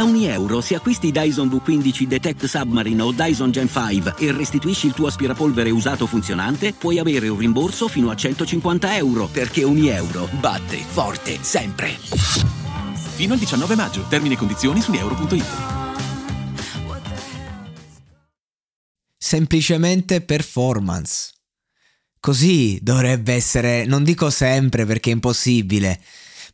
Da ogni euro, se acquisti Dyson V15 Detect Submarine o Dyson Gen 5 e restituisci il tuo aspirapolvere usato funzionante, puoi avere un rimborso fino a 150 euro, perché ogni euro batte forte sempre. Fino al 19 maggio. Termini e condizioni su euro.it. Semplicemente performance. Così dovrebbe essere, non dico sempre perché è impossibile,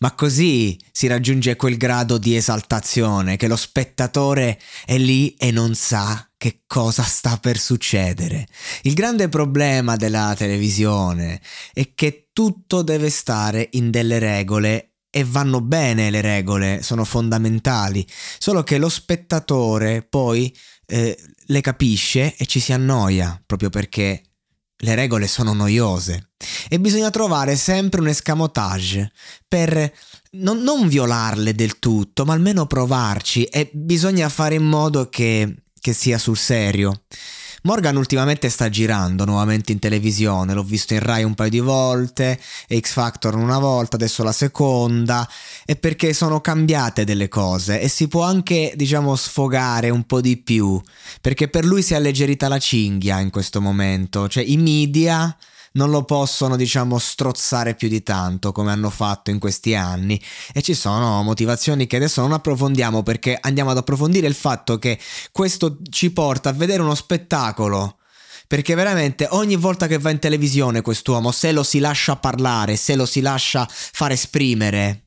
ma così si raggiunge quel grado di esaltazione che lo spettatore è lì e non sa che cosa sta per succedere. Il grande problema della televisione è che tutto deve stare in delle regole e vanno bene le regole, sono fondamentali, solo che lo spettatore poi eh, le capisce e ci si annoia proprio perché le regole sono noiose e bisogna trovare sempre un escamotage per non, non violarle del tutto, ma almeno provarci e bisogna fare in modo che, che sia sul serio. Morgan ultimamente sta girando nuovamente in televisione, l'ho visto in Rai un paio di volte, X Factor una volta, adesso la seconda, e perché sono cambiate delle cose e si può anche, diciamo, sfogare un po' di più, perché per lui si è alleggerita la cinghia in questo momento, cioè i media non lo possono, diciamo, strozzare più di tanto come hanno fatto in questi anni. E ci sono motivazioni che adesso non approfondiamo perché andiamo ad approfondire il fatto che questo ci porta a vedere uno spettacolo. Perché veramente ogni volta che va in televisione quest'uomo, se lo si lascia parlare, se lo si lascia far esprimere,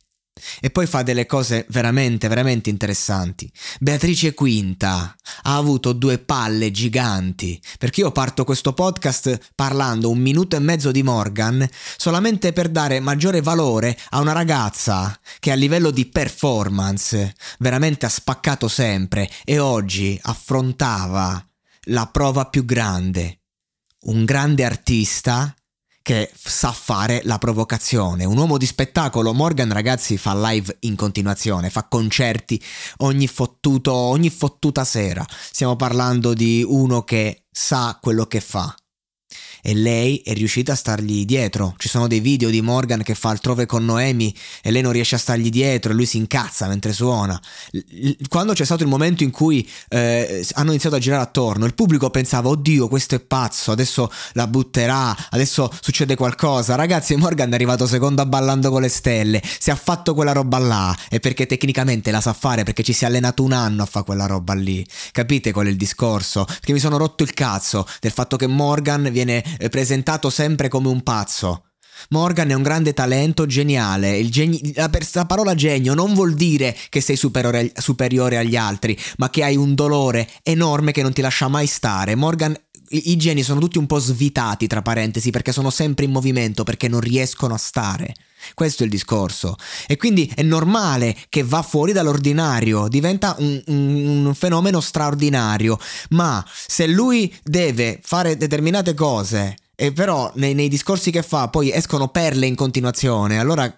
e poi fa delle cose veramente, veramente interessanti. Beatrice Quinta ha avuto due palle giganti, perché io parto questo podcast parlando un minuto e mezzo di Morgan solamente per dare maggiore valore a una ragazza che a livello di performance veramente ha spaccato sempre e oggi affrontava la prova più grande. Un grande artista che sa fare la provocazione. Un uomo di spettacolo, Morgan ragazzi fa live in continuazione, fa concerti ogni fottuto, ogni fottuta sera. Stiamo parlando di uno che sa quello che fa e lei è riuscita a stargli dietro. Ci sono dei video di Morgan che fa altrove con Noemi e lei non riesce a stargli dietro e lui si incazza mentre suona. Quando c'è stato il momento in cui eh, hanno iniziato a girare attorno, il pubblico pensava oddio questo è pazzo, adesso la butterà, adesso succede qualcosa. Ragazzi Morgan è arrivato secondo a Ballando con le Stelle, si è fatto quella roba là e perché tecnicamente la sa fare, perché ci si è allenato un anno a fare quella roba lì. Capite qual è il discorso? Perché mi sono rotto il cazzo del fatto che Morgan viene presentato sempre come un pazzo. Morgan è un grande talento geniale. Geni- la, la, parola genio non vuol dire che sei superiore, superiore, agli altri, ma che hai un dolore enorme che non ti lascia mai stare. Morgan. I geni sono tutti un po' svitati, tra parentesi, perché sono sempre in movimento, perché non riescono a stare. Questo è il discorso. E quindi è normale che va fuori dall'ordinario, diventa un, un, un, fenomeno straordinario. Ma se lui deve fare determinate cose, e però nei, nei discorsi che fa poi escono perle in continuazione, allora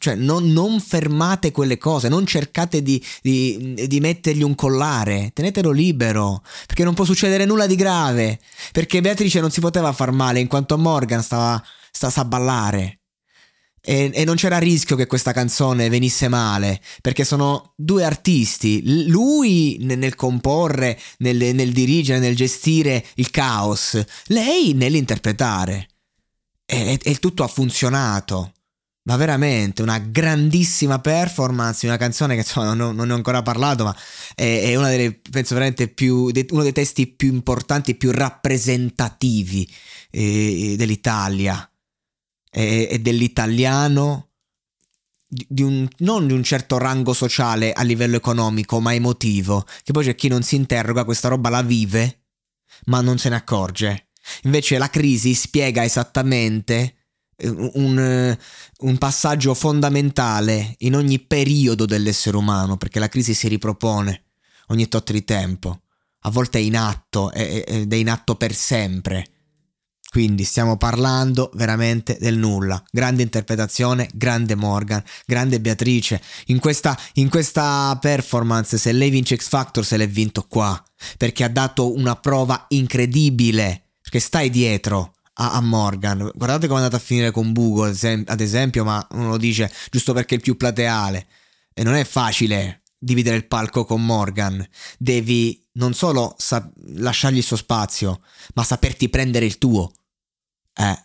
cioè, non, non, fermate quelle cose, non cercate di, di, di, mettergli un collare, tenetelo libero, perché non può succedere nulla di grave, perché Beatrice non si poteva far male in quanto Morgan stava, stava a ballare. E, e, non c'era rischio che questa canzone venisse male, perché sono due artisti, lui nel comporre, nel, nel dirigere, nel gestire il caos, lei nell'interpretare. E, e tutto ha funzionato. ma veramente una grandissima performance, una canzone che insomma non, non ne ho ancora parlato, ma è, è una delle, penso veramente più, de, uno dei testi più importanti, più rappresentativi eh, dell'Italia e, e dell'italiano di un, non di un certo rango sociale a livello economico, ma emotivo, che poi c'è chi non si interroga, questa roba la vive, ma non se ne accorge. Invece la crisi spiega esattamente eh, un, eh, un, passaggio fondamentale in ogni periodo dell'essere umano, perché la crisi si ripropone ogni tot di tempo, a volte è in atto ed è in atto per sempre. Quindi stiamo parlando veramente del nulla. Grande interpretazione, grande Morgan, grande Beatrice. In questa, in questa performance, se lei vince X Factor, se l'è vinto qua. Perché ha dato una prova incredibile. Perché stai dietro a, Morgan. Guardate come è andata a finire con Bugo, ad esempio, ma uno lo dice giusto perché è il più plateale. E non è facile dividere il palco con Morgan. Devi non solo sa- lasciargli il suo spazio, ma saperti prendere il tuo. Eh,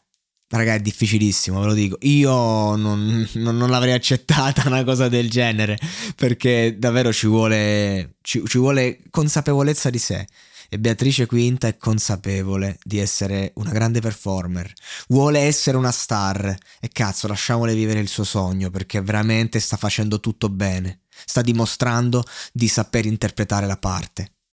raga, è difficilissimo, ve lo dico. Io non, non, non, l'avrei accettata una cosa del genere, perché davvero ci vuole, ci, ci vuole consapevolezza di sé. E Beatrice Quinta è consapevole di essere una grande performer, vuole essere una star e cazzo lasciamole vivere il suo sogno perché veramente sta facendo tutto bene, sta dimostrando di saper interpretare la parte.